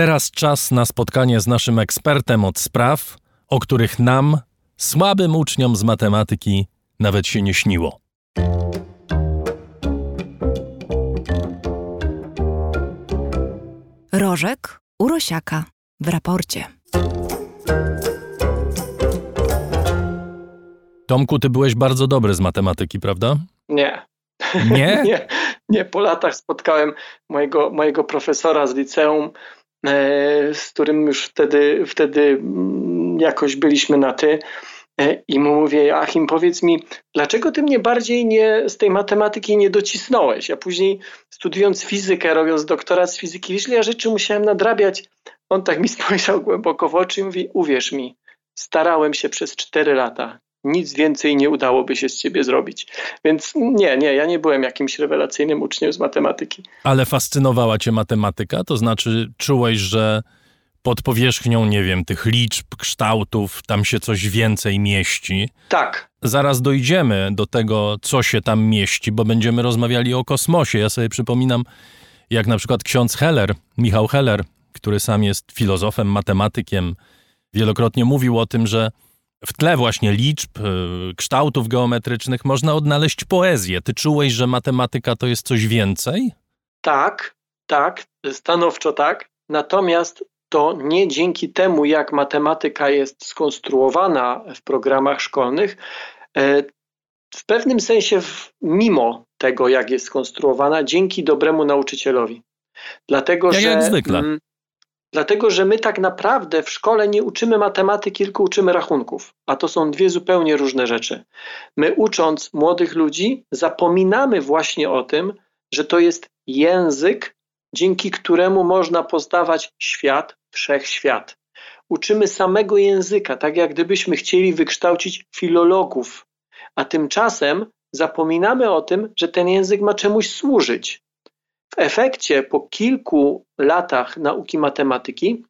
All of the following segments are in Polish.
Teraz czas na spotkanie z naszym ekspertem od spraw, o których nam, słabym uczniom z matematyki, nawet się nie śniło. Rożek Urosiaka w raporcie. Tomku, ty byłeś bardzo dobry z matematyki, prawda? Nie. Nie? nie, nie. Po latach spotkałem mojego, mojego profesora z liceum, z którym już wtedy, wtedy mm, jakoś byliśmy na ty. E, I mu mówię, Achim, powiedz mi, dlaczego ty mnie bardziej nie, z tej matematyki nie docisnąłeś? Ja później studiując fizykę, robiąc doktorat z fizyki, wiesz, ja rzeczy musiałem nadrabiać. On tak mi spojrzał głęboko w oczy i mówi, uwierz mi, starałem się przez cztery lata nic więcej nie udałoby się z ciebie zrobić. Więc nie, nie, ja nie byłem jakimś rewelacyjnym uczniem z matematyki. Ale fascynowała cię matematyka? To znaczy czułeś, że pod powierzchnią, nie wiem, tych liczb, kształtów, tam się coś więcej mieści? Tak. Zaraz dojdziemy do tego, co się tam mieści, bo będziemy rozmawiali o kosmosie. Ja sobie przypominam, jak na przykład ksiądz Heller, Michał Heller, który sam jest filozofem, matematykiem, wielokrotnie mówił o tym, że w tle właśnie liczb, y, kształtów geometrycznych można odnaleźć poezję. Ty czułeś, że matematyka to jest coś więcej? Tak, tak, stanowczo tak. Natomiast to nie dzięki temu, jak matematyka jest skonstruowana w programach szkolnych, e, w pewnym sensie, mimo tego, jak jest skonstruowana, dzięki dobremu nauczycielowi. Dlatego, ja że. Jak zwykle. Mm, Dlatego, że my tak naprawdę w szkole nie uczymy matematyki, tylko uczymy rachunków, a to są dwie zupełnie różne rzeczy. My ucząc młodych ludzi, zapominamy właśnie o tym, że to jest język, dzięki któremu można poznawać świat, wszechświat. Uczymy samego języka, tak jak gdybyśmy chcieli wykształcić filologów, a tymczasem zapominamy o tym, że ten język ma czemuś służyć. W efekcie po kilku latach nauki matematyki,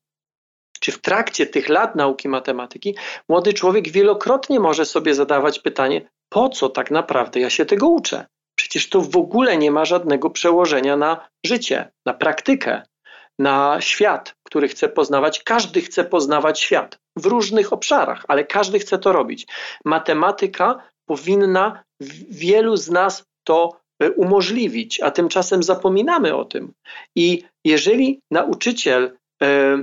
czy w trakcie tych lat nauki matematyki, młody człowiek wielokrotnie może sobie zadawać pytanie, po co tak naprawdę ja się tego uczę? Przecież to w ogóle nie ma żadnego przełożenia na życie, na praktykę, na świat, który chce poznawać. Każdy chce poznawać świat w różnych obszarach, ale każdy chce to robić. Matematyka powinna wielu z nas to umożliwić, a tymczasem zapominamy o tym. I jeżeli nauczyciel e,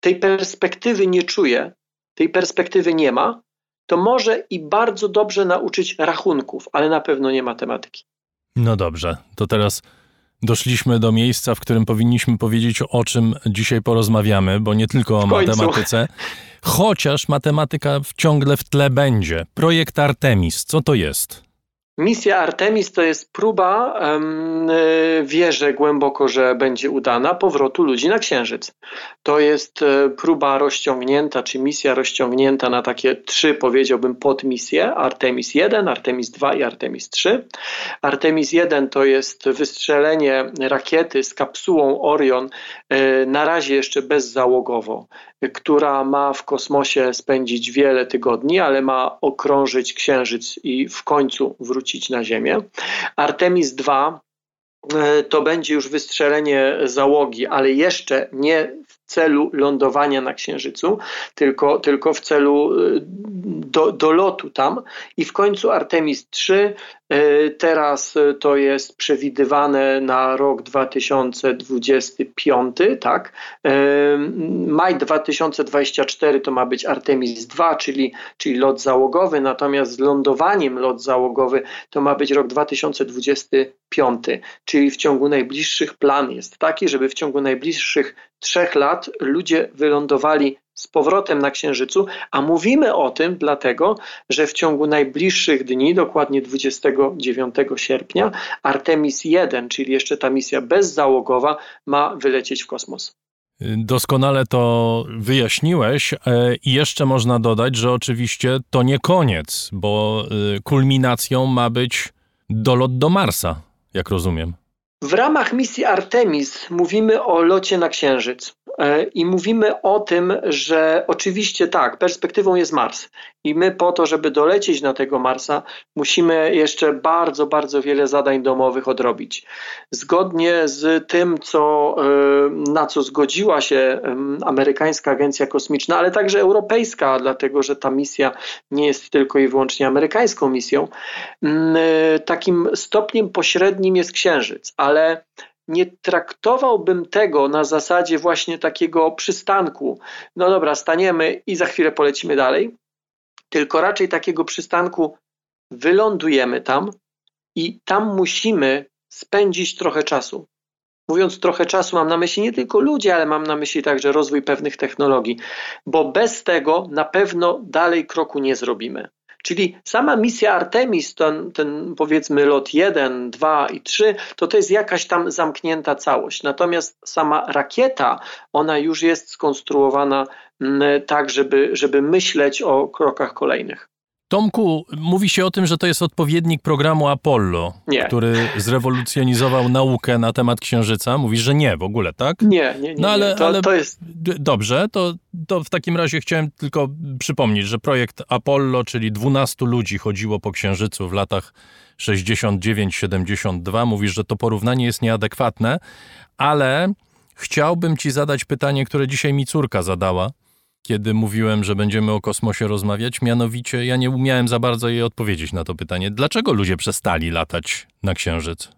tej perspektywy nie czuje, tej perspektywy nie ma, to może i bardzo dobrze nauczyć rachunków, ale na pewno nie matematyki. No dobrze, to teraz doszliśmy do miejsca, w którym powinniśmy powiedzieć, o czym dzisiaj porozmawiamy, bo nie tylko o matematyce, chociaż matematyka ciągle w tle będzie. Projekt Artemis, co to jest? Misja Artemis to jest próba, um, wierzę głęboko, że będzie udana, powrotu ludzi na Księżyc. To jest e, próba rozciągnięta, czy misja rozciągnięta na takie trzy, powiedziałbym, podmisje: Artemis 1, Artemis 2 i Artemis 3. Artemis 1 to jest wystrzelenie rakiety z kapsułą Orion, e, na razie jeszcze bezzałogowo, która ma w kosmosie spędzić wiele tygodni, ale ma okrążyć Księżyc i w końcu wrócić na Ziemię. Artemis II e, to będzie już wystrzelenie załogi, ale jeszcze nie celu lądowania na Księżycu, tylko, tylko w celu do, do lotu tam. I w końcu Artemis 3, y, teraz to jest przewidywane na rok 2025, tak? Y, maj 2024 to ma być Artemis 2, czyli, czyli lot załogowy, natomiast z lądowaniem lot załogowy to ma być rok 2025, czyli w ciągu najbliższych plan jest taki, żeby w ciągu najbliższych trzech lat ludzie wylądowali z powrotem na Księżycu, a mówimy o tym dlatego, że w ciągu najbliższych dni, dokładnie 29 sierpnia, Artemis 1, czyli jeszcze ta misja bezzałogowa, ma wylecieć w kosmos. Doskonale to wyjaśniłeś e, i jeszcze można dodać, że oczywiście to nie koniec, bo e, kulminacją ma być dolot do Marsa, jak rozumiem. W ramach misji Artemis mówimy o locie na Księżyc, i mówimy o tym, że oczywiście tak, perspektywą jest Mars. I my po to, żeby dolecieć na tego Marsa, musimy jeszcze bardzo, bardzo wiele zadań domowych odrobić. Zgodnie z tym, co, e, na co zgodziła się amerykańska agencja kosmiczna, ale także europejska, dlatego że ta misja nie jest tylko i wyłącznie amerykańską misją, takim stopniem pośrednim jest Księżyc, ale nie traktowałbym tego na zasadzie właśnie takiego przystanku. No dobra, staniemy i za chwilę polecimy dalej, tylko raczej takiego przystanku wylądujemy tam i tam musimy spędzić trochę czasu. Mówiąc trochę czasu, mam na myśli nie tylko ludzi, ale mam na myśli także rozwój pewnych technologii, bo bez tego na pewno dalej kroku nie zrobimy. Czyli sama misja Artemis, ten, ten powiedzmy lot 1, 2 i 3, to to jest jakaś tam zamknięta całość. Natomiast sama rakieta, ona już jest skonstruowana mm, tak, żeby, żeby myśleć o krokach kolejnych. Tomku, mówi się o tym, że to jest odpowiednik programu Apollo, nie. który zrewolucjonizował naukę na temat Księżyca. Mówisz, że nie w ogóle, tak? Nie, nie, nie. No ale, To, ale to jest... dobrze, to, to w takim razie chciałem tylko przypomnieć, że projekt Apollo, czyli 12 ludzi chodziło po Księżycu w latach 69-72. Mówisz, że to porównanie jest nieadekwatne, ale chciałbym ci zadać pytanie, które dzisiaj mi córka zadała kiedy mówiłem, że będziemy o kosmosie rozmawiać. Mianowicie, ja nie umiałem za bardzo jej odpowiedzieć na to pytanie. Dlaczego ludzie przestali latać na Księżyc?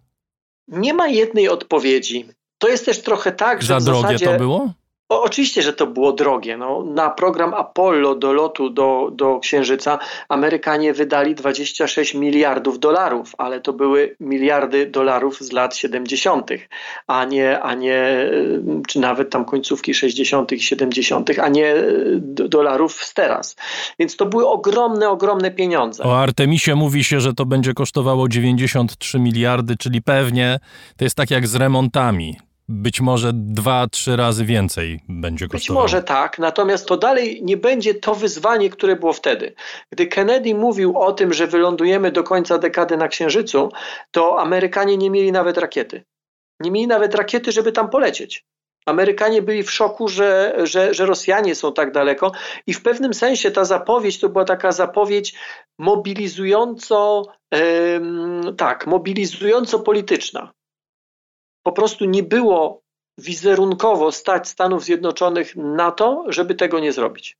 Nie ma jednej odpowiedzi. To jest też trochę tak, że. Za drogie zasadzie... to było? O, oczywiście, że to było drogie. No, na program Apollo do lotu do, do Księżyca Amerykanie wydali 26 miliardów dolarów, ale to były miliardy dolarów z lat 70., a nie, a nie czy nawet tam końcówki 60., i 70., a nie dolarów z teraz. Więc to były ogromne, ogromne pieniądze. O Artemisie mówi się, że to będzie kosztowało 93 miliardy, czyli pewnie to jest tak jak z remontami być może dwa, trzy razy więcej będzie kosztowało. Być może tak, natomiast to dalej nie będzie to wyzwanie, które było wtedy. Gdy Kennedy mówił o tym, że wylądujemy do końca dekady na Księżycu, to Amerykanie nie mieli nawet rakiety. Nie mieli nawet rakiety, żeby tam polecieć. Amerykanie byli w szoku, że, że, że Rosjanie są tak daleko, i w pewnym sensie ta zapowiedź to była taka zapowiedź mobilizująco, tak, mobilizująco polityczna po prostu nie było wizerunkowo stać Stanów Zjednoczonych na to, żeby tego nie zrobić.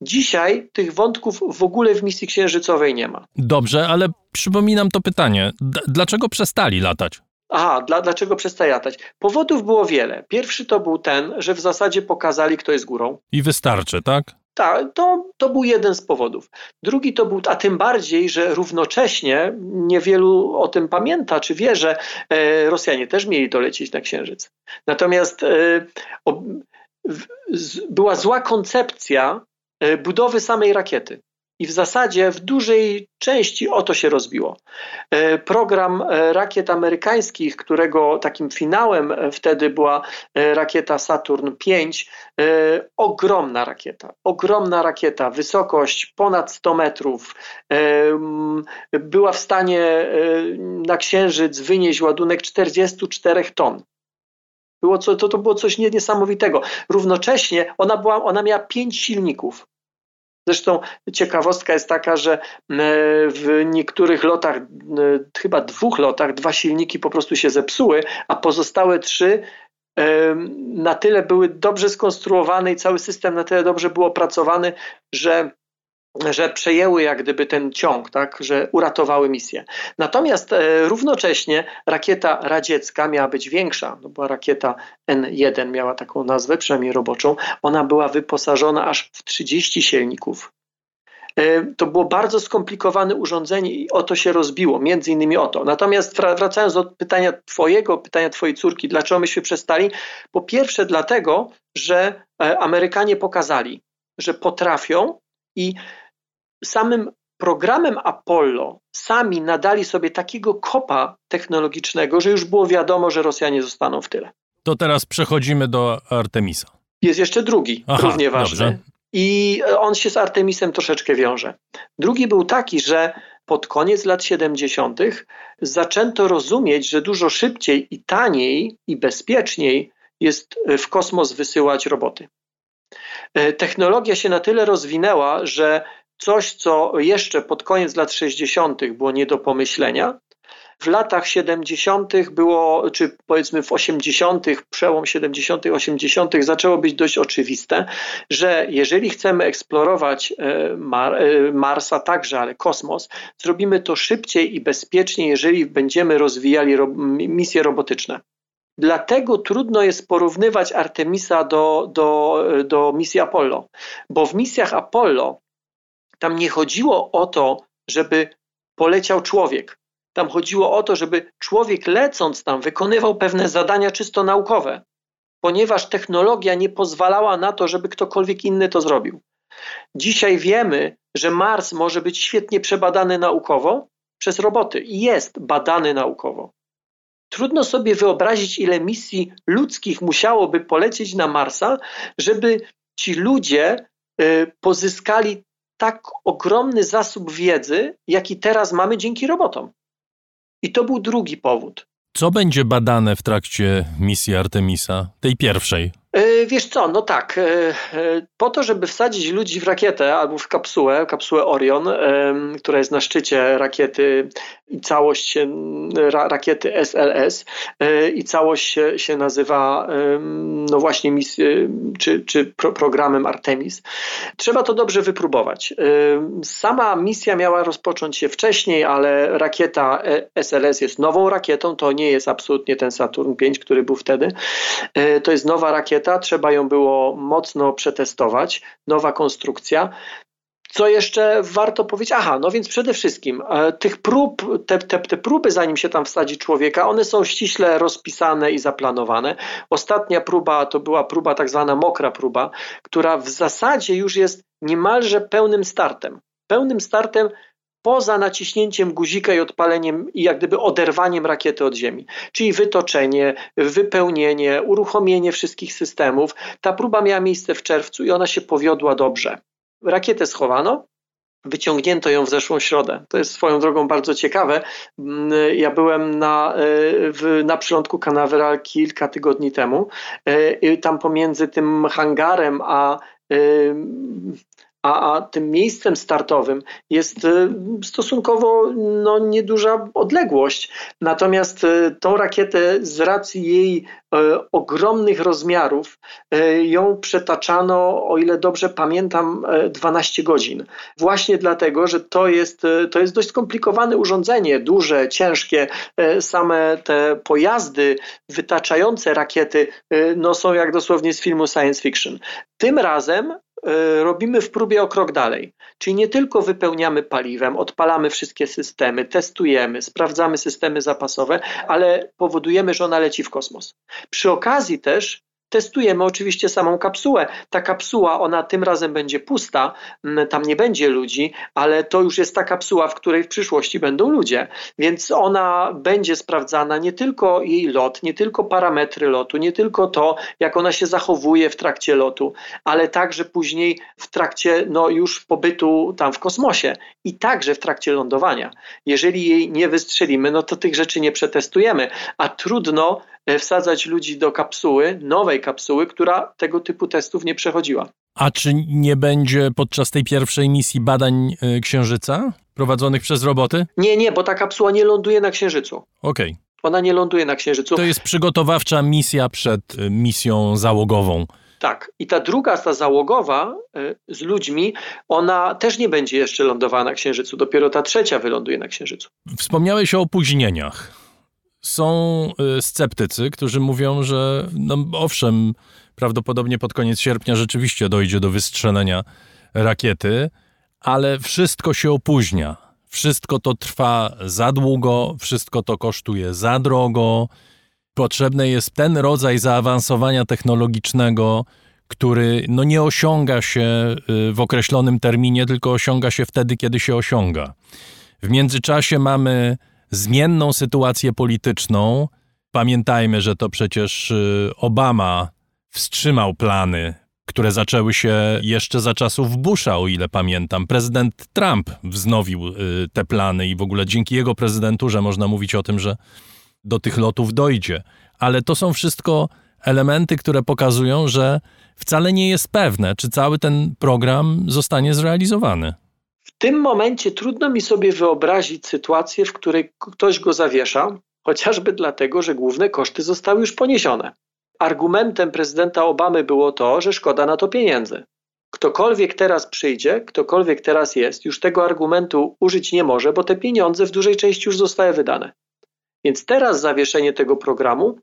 Dzisiaj tych wątków w ogóle w misji księżycowej nie ma. Dobrze, ale przypominam to pytanie. D dlaczego przestali latać? Aha, dla, dlaczego przestali latać? Powodów było wiele. Pierwszy to był ten, że w zasadzie pokazali, kto jest górą. I wystarczy, tak? Tak, to, to był jeden z powodów. Drugi to był, a tym bardziej, że równocześnie niewielu o tym pamięta, czy wie, że e, Rosjanie też mieli dolecieć na Księżyc. Natomiast e, była zła koncepcja e, budowy samej rakiety. I w zasadzie w dużej części o to się rozbiło. E, program e, rakiet amerykańskich, którego takim finałem e, wtedy była rakieta Saturn V, ogromna rakieta, ogromna rakieta, wysokość ponad 100 metrów, była w stanie na Księżyc wynieść ładunek 44 ton. Było co, to, to było coś niesamowitego. Równocześnie ona, była, ona miała pięć silników. Zresztą ciekawostka jest taka, że e, w niektórych lotach, e, chyba dwóch lotach, dwa silniki po prostu się zepsuły, a pozostałe trzy e, na tyle były dobrze skonstruowane i cały system na tyle dobrze był opracowany, że że przejęły jak gdyby ten ciąg, tak, że uratowały misję. Natomiast e, równocześnie rakieta radziecka miała być większa, no była rakieta N1, miała taką nazwę, przynajmniej roboczą. Ona była wyposażona aż w 30 silników. E, to było bardzo skomplikowane urządzenie i o to się rozbiło, między innymi o to. Natomiast wracając do pytania twojego, pytania twojej córki, dlaczego myśmy przestali? Po pierwsze dlatego, że e, Amerykanie pokazali, że potrafią i samym programem Apollo sami nadali sobie takiego kopa technologicznego, że już było wiadomo, że Rosjanie zostaną w tyle. To teraz przechodzimy do Artemisa. Jest jeszcze drugi, Aha, równie ważny. Dobrze. I on się z Artemisem troszeczkę wiąże. Drugi był taki, że pod koniec lat 70. zaczęto rozumieć, że dużo szybciej i taniej i bezpieczniej jest w kosmos wysyłać roboty. Technologia się na tyle rozwinęła, że coś, co jeszcze pod koniec lat 60. było nie do pomyślenia, w latach 70. było, czy powiedzmy w 80., przełom 70., 80., zaczęło być dość oczywiste, że jeżeli chcemy eksplorować e, Mar e, Marsa także, ale kosmos, zrobimy to szybciej i bezpieczniej, jeżeli będziemy rozwijali ro misje robotyczne. Dlatego trudno jest porównywać Artemisa do, do, do misji Apollo, bo w misjach Apollo tam nie chodziło o to, żeby poleciał człowiek. Tam chodziło o to, żeby człowiek lecąc tam wykonywał pewne zadania czysto naukowe, ponieważ technologia nie pozwalała na to, żeby ktokolwiek inny to zrobił. Dzisiaj wiemy, że Mars może być świetnie przebadany naukowo przez roboty i jest badany naukowo. Trudno sobie wyobrazić, ile misji ludzkich musiałoby polecieć na Marsa, żeby ci ludzie y, pozyskali tak ogromny zasób wiedzy, jaki teraz mamy dzięki robotom. I to był drugi powód. Co będzie badane w trakcie misji Artemisa, tej pierwszej? E, wiesz co, no tak, e, e, po to, żeby wsadzić ludzi w rakietę albo w kapsułę, kapsułę Orion, która jest na szczycie rakiety i całość rakiety SLS i całość się, nazywa no właśnie misją, czy, czy programem Artemis. Trzeba to dobrze wypróbować. Sama misja miała rozpocząć się wcześniej, ale rakieta SLS jest nową rakietą, to nie jest absolutnie ten Saturn V, który był wtedy. To jest nowa rakieta, rakieta, trzeba ją było mocno przetestować, nowa konstrukcja. Co jeszcze warto powiedzieć? Aha, no więc przede wszystkim e, tych prób, te, te, te, próby, zanim się tam wsadzi człowieka, one są ściśle rozpisane i zaplanowane. Ostatnia próba to była próba tak zwana mokra próba, która w zasadzie już jest niemalże pełnym startem. Pełnym startem poza naciśnięciem guzika i odpaleniem i jak gdyby oderwaniem rakiety od Ziemi, czyli wytoczenie, wypełnienie, uruchomienie wszystkich systemów. Ta próba miała miejsce w czerwcu i ona się powiodła dobrze. Rakietę schowano, Wyciągnięto ją w zeszłą środę. To jest swoją drogą bardzo ciekawe. Mm, ja byłem na, e, na przylądku Canaveral kilka tygodni temu. E, tam pomiędzy tym hangarem a e, a, a tym miejscem startowym jest y, stosunkowo no, nieduża odległość. Natomiast y, tą rakietę z racji jej y, ogromnych rozmiarów ją przetaczano, o ile dobrze pamiętam, 12 godzin. Właśnie dlatego, że to jest, to jest dość skomplikowane urządzenie, duże, ciężkie. Same te pojazdy wytaczające rakiety no, są jak dosłownie z filmu science fiction. Tym razem robimy w próbie o krok dalej. Czyli nie tylko wypełniamy paliwem, odpalamy wszystkie systemy, testujemy, sprawdzamy systemy zapasowe, ale powodujemy, że ona leci w kosmos. Przy okazji też Testujemy oczywiście samą kapsułę. Ta kapsuła, ona tym razem będzie pusta, tam nie będzie ludzi, ale to już jest ta kapsuła, w której w przyszłości będą ludzie. Więc ona będzie sprawdzana nie tylko jej lot, nie tylko parametry lotu, nie tylko to, jak ona się zachowuje w trakcie lotu, ale także później w trakcie no, już pobytu tam w kosmosie i także w trakcie lądowania. Jeżeli jej nie wystrzelimy, no to tych rzeczy nie przetestujemy, a trudno wsadzać ludzi do kapsuły, nowej kapsuły, która tego typu testów nie przechodziła. A czy nie będzie podczas tej pierwszej misji badań e, Księżyca prowadzonych przez roboty? Nie, nie, bo ta kapsuła nie ląduje na Księżycu. Okej. Okay. Ona nie ląduje na Księżycu. To jest przygotowawcza misja przed e, misją załogową. Tak. I ta druga, ta załogowa z ludźmi, ona też nie będzie jeszcze lądowała na Księżycu. Dopiero ta trzecia wyląduje na Księżycu. Wspomniałeś o opóźnieniach. Są y, sceptycy, którzy mówią, że no owszem, prawdopodobnie pod koniec sierpnia rzeczywiście dojdzie do wystrzelenia rakiety, ale wszystko się opóźnia. Wszystko to trwa za długo, wszystko to kosztuje za drogo. Potrzebny jest ten rodzaj zaawansowania technologicznego, który no nie osiąga się y, w określonym terminie, tylko osiąga się wtedy, kiedy się osiąga. W międzyczasie mamy zmienną sytuację polityczną. Pamiętajmy, że to przecież y, Obama wstrzymał plany, które zaczęły się jeszcze za czasów Busha, o ile pamiętam. Prezydent Trump wznowił y, te plany i w ogóle dzięki jego prezydenturze można mówić o tym, że do tych lotów dojdzie. Ale to są wszystko elementy, które pokazują, że wcale nie jest pewne, czy cały ten program zostanie zrealizowany. Tym momencie trudno mi sobie wyobrazić sytuację, w której ktoś go zawiesza, chociażby dlatego, że główne koszty zostały już poniesione. Argumentem prezydenta Obamy było to, że szkoda na to pieniędzy. Ktokolwiek teraz przyjdzie, ktokolwiek teraz jest, już tego argumentu użyć nie może, bo te pieniądze w dużej części już zostały wydane. Więc teraz zawieszenie tego programu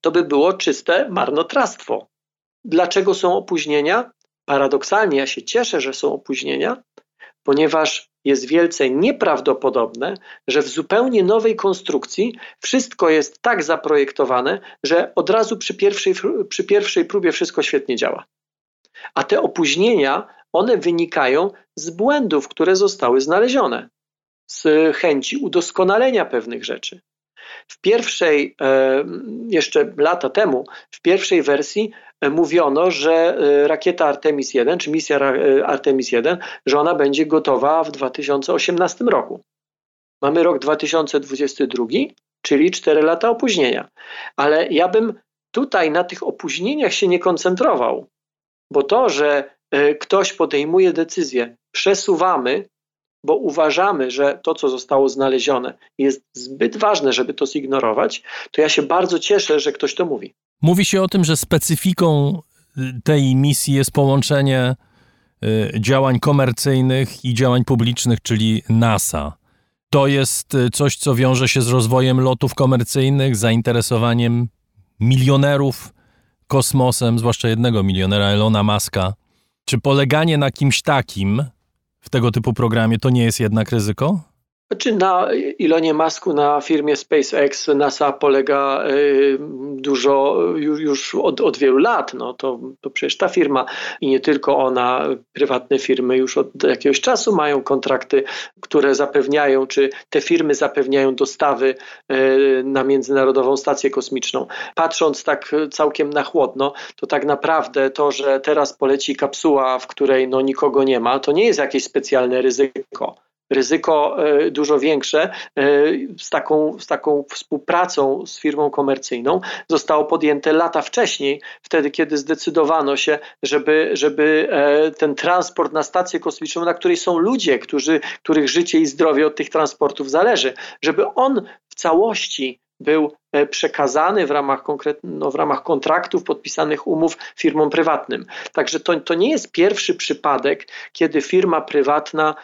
to by było czyste marnotrawstwo. Dlaczego są opóźnienia? Paradoksalnie ja się cieszę, że są opóźnienia, ponieważ jest wielce nieprawdopodobne, że w zupełnie nowej konstrukcji wszystko jest tak zaprojektowane, że od razu przy pierwszej, przy pierwszej próbie wszystko świetnie działa. A te opóźnienia, one wynikają z błędów, które zostały znalezione, z chęci udoskonalenia pewnych rzeczy. W pierwszej, e, jeszcze lata temu, w pierwszej wersji e, mówiono, że e, rakieta Artemis 1, czy misja Artemis 1, że ona będzie gotowa w 2018 roku. Mamy rok 2022, czyli 4 lata opóźnienia. Ale ja bym tutaj na tych opóźnieniach się nie koncentrował, bo to, że ktoś podejmuje decyzję, przesuwamy bo uważamy, że to, co zostało znalezione, jest zbyt ważne, żeby to zignorować, to ja się bardzo cieszę, że ktoś to mówi. Mówi się o tym, że specyfiką y, tej misji jest połączenie y, działań komercyjnych i działań publicznych, czyli NASA. To jest y, coś, co wiąże się z rozwojem lotów komercyjnych, zainteresowaniem milionerów kosmosem, zwłaszcza jednego milionera, Elona Muska. Czy poleganie na kimś takim w tego typu programie, to nie jest jednak ryzyko? Znaczy na Ilonie Masku, na firmie SpaceX NASA polega y, dużo już, od, od, wielu lat. No to, to przecież ta firma i nie tylko ona, prywatne firmy już od jakiegoś czasu mają kontrakty, które zapewniają, czy te firmy zapewniają dostawy y, na Międzynarodową Stację Kosmiczną. Patrząc tak całkiem na chłodno, to tak naprawdę to, że teraz poleci kapsuła, w której no nikogo nie ma, to nie jest jakieś specjalne ryzyko ryzyko e, dużo większe. E, z taką, z taką współpracą z firmą komercyjną zostało podjęte lata wcześniej, wtedy kiedy zdecydowano się, żeby, żeby e, ten transport na stację kosmiczną, na której są ludzie, którzy, których życie i zdrowie od tych transportów zależy, żeby on w całości był e, przekazany w ramach, no, w ramach kontraktów, podpisanych umów firmom prywatnym. Także to, to nie jest pierwszy przypadek, kiedy firma prywatna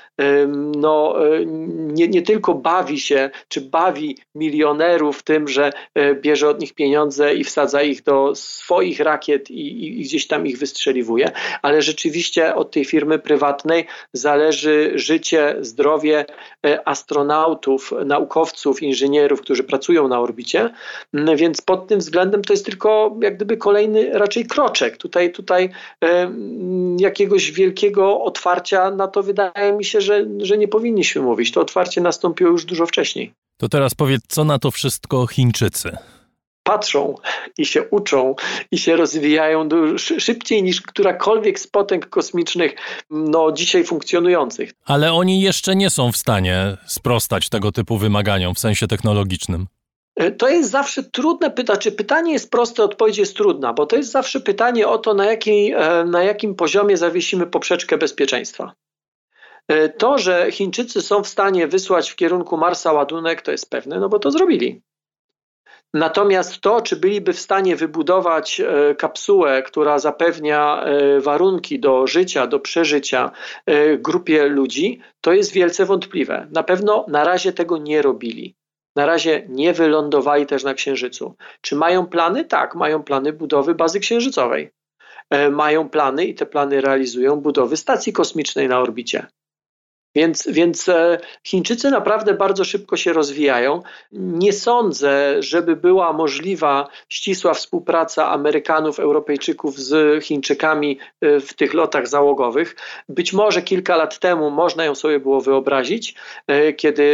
no, e, nie, nie tylko bawi się, czy bawi milionerów tym, że e, bierze od nich pieniądze i wsadza ich do swoich rakiet i, i gdzieś tam ich wystrzeliwuje, ale rzeczywiście od tej firmy prywatnej zależy życie, zdrowie astronautów, naukowców, inżynierów, którzy pracują na orbicie, mm, więc pod tym względem to jest tylko jak gdyby kolejny raczej kroczek. Tutaj, tutaj jakiegoś wielkiego otwarcia na to wydaje mi się, że, że nie powinniśmy mówić. To otwarcie nastąpiło już dużo wcześniej. To teraz powiedz, co na to wszystko Chińczycy? patrzą i się uczą i się rozwijają szybciej niż którakolwiek z potęg kosmicznych no, dzisiaj funkcjonujących. Ale oni jeszcze nie są w stanie sprostać tego typu wymaganiom w sensie technologicznym. E, to jest zawsze trudne pytanie, czy pytanie jest proste, odpowiedź jest trudna, bo to jest zawsze pytanie o to, na, jakiej, e, na jakim poziomie zawiesimy poprzeczkę bezpieczeństwa. E, to, że Chińczycy są w stanie wysłać w kierunku Marsa ładunek, to jest pewne, no bo to zrobili. Natomiast to, czy byliby w stanie wybudować kapsułę, która zapewnia warunki do życia, do przeżycia grupie ludzi, to jest wielce wątpliwe. Na pewno na razie tego nie robili. Na razie nie wylądowali też na Księżycu. Czy mają plany? Tak, mają plany budowy bazy księżycowej. E, mają plany i te plany realizują budowy stacji kosmicznej na orbicie. Więc, więc e, Chińczycy naprawdę bardzo szybko się rozwijają. Nie sądzę, żeby była możliwa ścisła współpraca Amerykanów, Europejczyków z Chińczykami e, w tych lotach załogowych. Być może kilka lat temu można ją sobie było wyobrazić, e, kiedy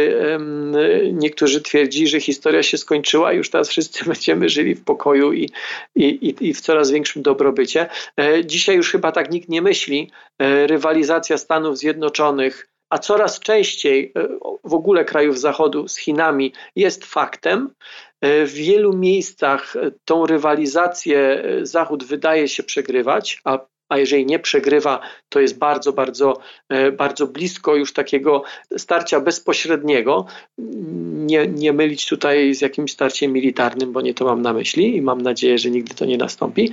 niektórzy twierdzili, że historia się skończyła i już teraz wszyscy będziemy żyli w pokoju i, i, i w coraz większym dobrobycie. Dzisiaj już chyba tak nikt nie myśli. Rywalizacja Stanów Zjednoczonych a coraz częściej e, w ogóle krajów Zachodu z Chinami jest faktem. E, w wielu miejscach tą rywalizację Zachód wydaje się przegrywać, a a jeżeli nie przegrywa, to jest bardzo, bardzo, e, bardzo blisko już takiego starcia bezpośredniego. Nie, nie mylić tutaj z jakimś starciem militarnym, bo nie to mam na myśli i mam nadzieję, że nigdy to nie nastąpi.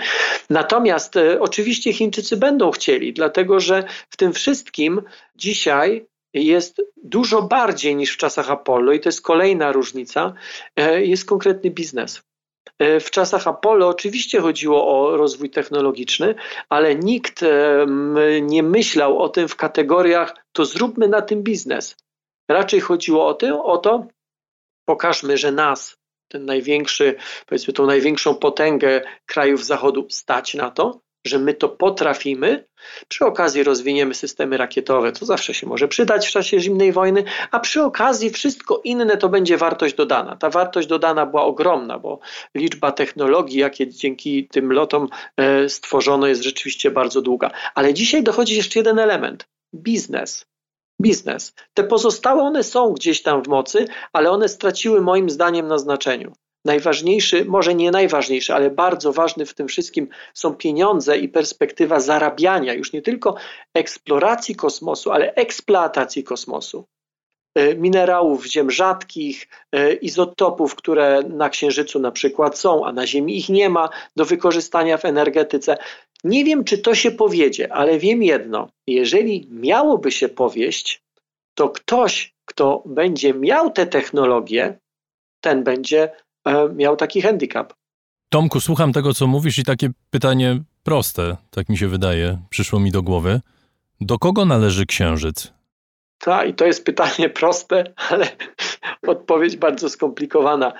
Natomiast e, oczywiście Chińczycy będą chcieli, dlatego że w tym wszystkim dzisiaj jest dużo bardziej niż w czasach Apollo, i to jest kolejna różnica, e, jest konkretny biznes. E, w czasach Apollo oczywiście chodziło o rozwój technologiczny, ale nikt nie myślał o tym w kategoriach to zróbmy na tym biznes. Raczej chodziło o, tym, o to, pokażmy, że nas, ten największy, powiedzmy tą największą potęgę krajów Zachodu stać na to, że my to potrafimy. Przy okazji rozwiniemy systemy rakietowe, to zawsze się może przydać w czasie zimnej wojny, a przy okazji wszystko inne to będzie wartość dodana. Ta wartość dodana była ogromna, bo liczba technologii, jakie dzięki tym lotom e, stworzono, jest rzeczywiście bardzo długa. Ale dzisiaj dochodzi jeszcze jeden element biznes. Biznes. Te pozostałe one są gdzieś tam w mocy, ale one straciły moim zdaniem na znaczeniu. Najważniejszy, może nie najważniejszy, ale bardzo ważny w tym wszystkim są pieniądze i perspektywa zarabiania już nie tylko eksploracji kosmosu, ale eksploatacji kosmosu. E, minerałów ziem rzadkich, e, izotopów, które na Księżycu na przykład są, a na Ziemi ich nie ma do wykorzystania w energetyce. Nie wiem, czy to się powiedzie, ale wiem jedno: jeżeli miałoby się powieść, to ktoś, kto będzie miał te technologie, ten będzie miał taki handicap. Tomku, słucham tego, co mówisz i takie pytanie proste, tak mi się wydaje, przyszło mi do głowy. Do kogo należy księżyc? Tak, i to jest pytanie proste, ale odpowiedź bardzo skomplikowana.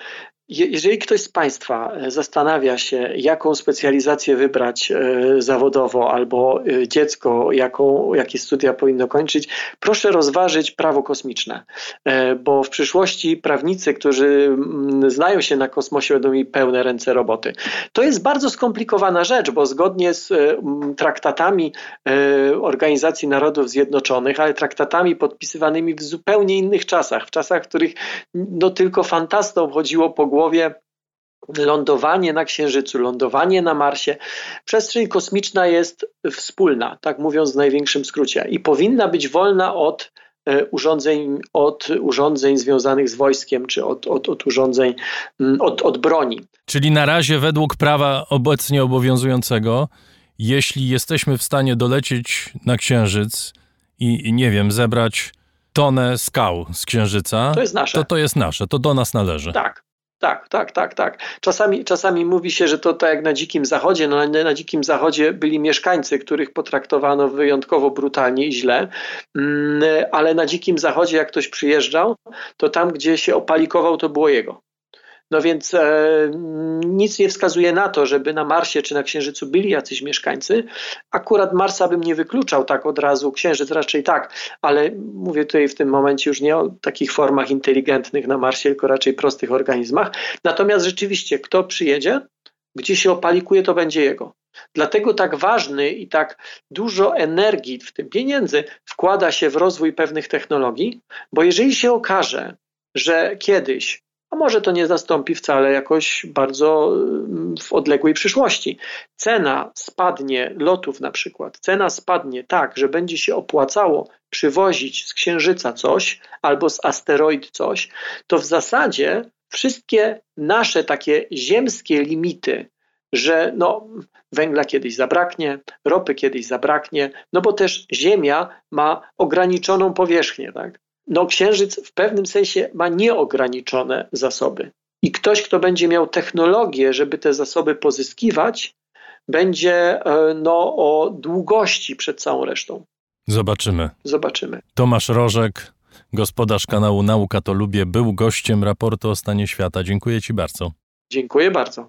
Jeżeli ktoś z Państwa e, zastanawia się, jaką specjalizację wybrać e, zawodowo, albo e, dziecko, jaką, jakie studia powinno kończyć, proszę rozważyć prawo kosmiczne, bo w przyszłości prawnicy, którzy mm, znają się na kosmosie, będą mieli pełne ręce roboty. To jest bardzo skomplikowana rzecz, bo zgodnie z traktatami Organizacji Narodów Zjednoczonych, ale traktatami podpisywanymi w zupełnie innych czasach, w czasach, w których no, tylko fantastą chodziło po głowie, głowie lądowanie na Księżycu, lądowanie na Marsie. Przestrzeń kosmiczna jest wspólna, tak mówiąc w największym skrócie, i powinna być wolna od e, urządzeń, od urządzeń związanych z wojskiem, czy od, od, od urządzeń, mm, od, od broni. Czyli na razie według prawa obecnie obowiązującego, jeśli jesteśmy w stanie dolecieć na Księżyc i, nie wiem, zebrać tonę skał z Księżyca, to jest nasze. To, to jest nasze, to do nas należy. Tak, tak, tak, tak, tak. Czasami, czasami mówi się, że to tak jak na Dzikim Zachodzie. No, na Dzikim Zachodzie byli mieszkańcy, których potraktowano wyjątkowo brutalnie i źle, mm, ale na Dzikim Zachodzie, jak ktoś przyjeżdżał, to tam, gdzie się opalikował, to było jego. No więc e, nic nie wskazuje na to, żeby na Marsie czy na Księżycu byli jacyś mieszkańcy. Akurat Marsa bym nie wykluczał tak od razu, Księżyc raczej tak, ale mówię tutaj w tym momencie już nie o takich formach inteligentnych na Marsie, tylko raczej prostych organizmach. Natomiast rzeczywiście, kto przyjedzie, gdzie się opalikuje, to będzie jego. Dlatego tak ważny i tak dużo energii, w tym pieniędzy, wkłada się w rozwój pewnych technologii, bo jeżeli się okaże, że kiedyś a może to nie zastąpi wcale jakoś bardzo mm, w odległej przyszłości. Cena spadnie lotów na przykład, cena spadnie tak, że będzie się opłacało przywozić z Księżyca coś albo z asteroid coś, to w zasadzie wszystkie nasze takie ziemskie limity, że no, węgla kiedyś zabraknie, ropy kiedyś zabraknie, no bo też Ziemia ma ograniczoną powierzchnię, tak? No Księżyc w pewnym sensie ma nieograniczone zasoby. I ktoś, kto będzie miał technologię, żeby te zasoby pozyskiwać, będzie e, no, o długości przed całą resztą. Zobaczymy. Zobaczymy. Tomasz Rożek, gospodarz kanału Nauka to Lubię, był gościem raportu o stanie świata. Dziękuję Ci bardzo. Dziękuję bardzo.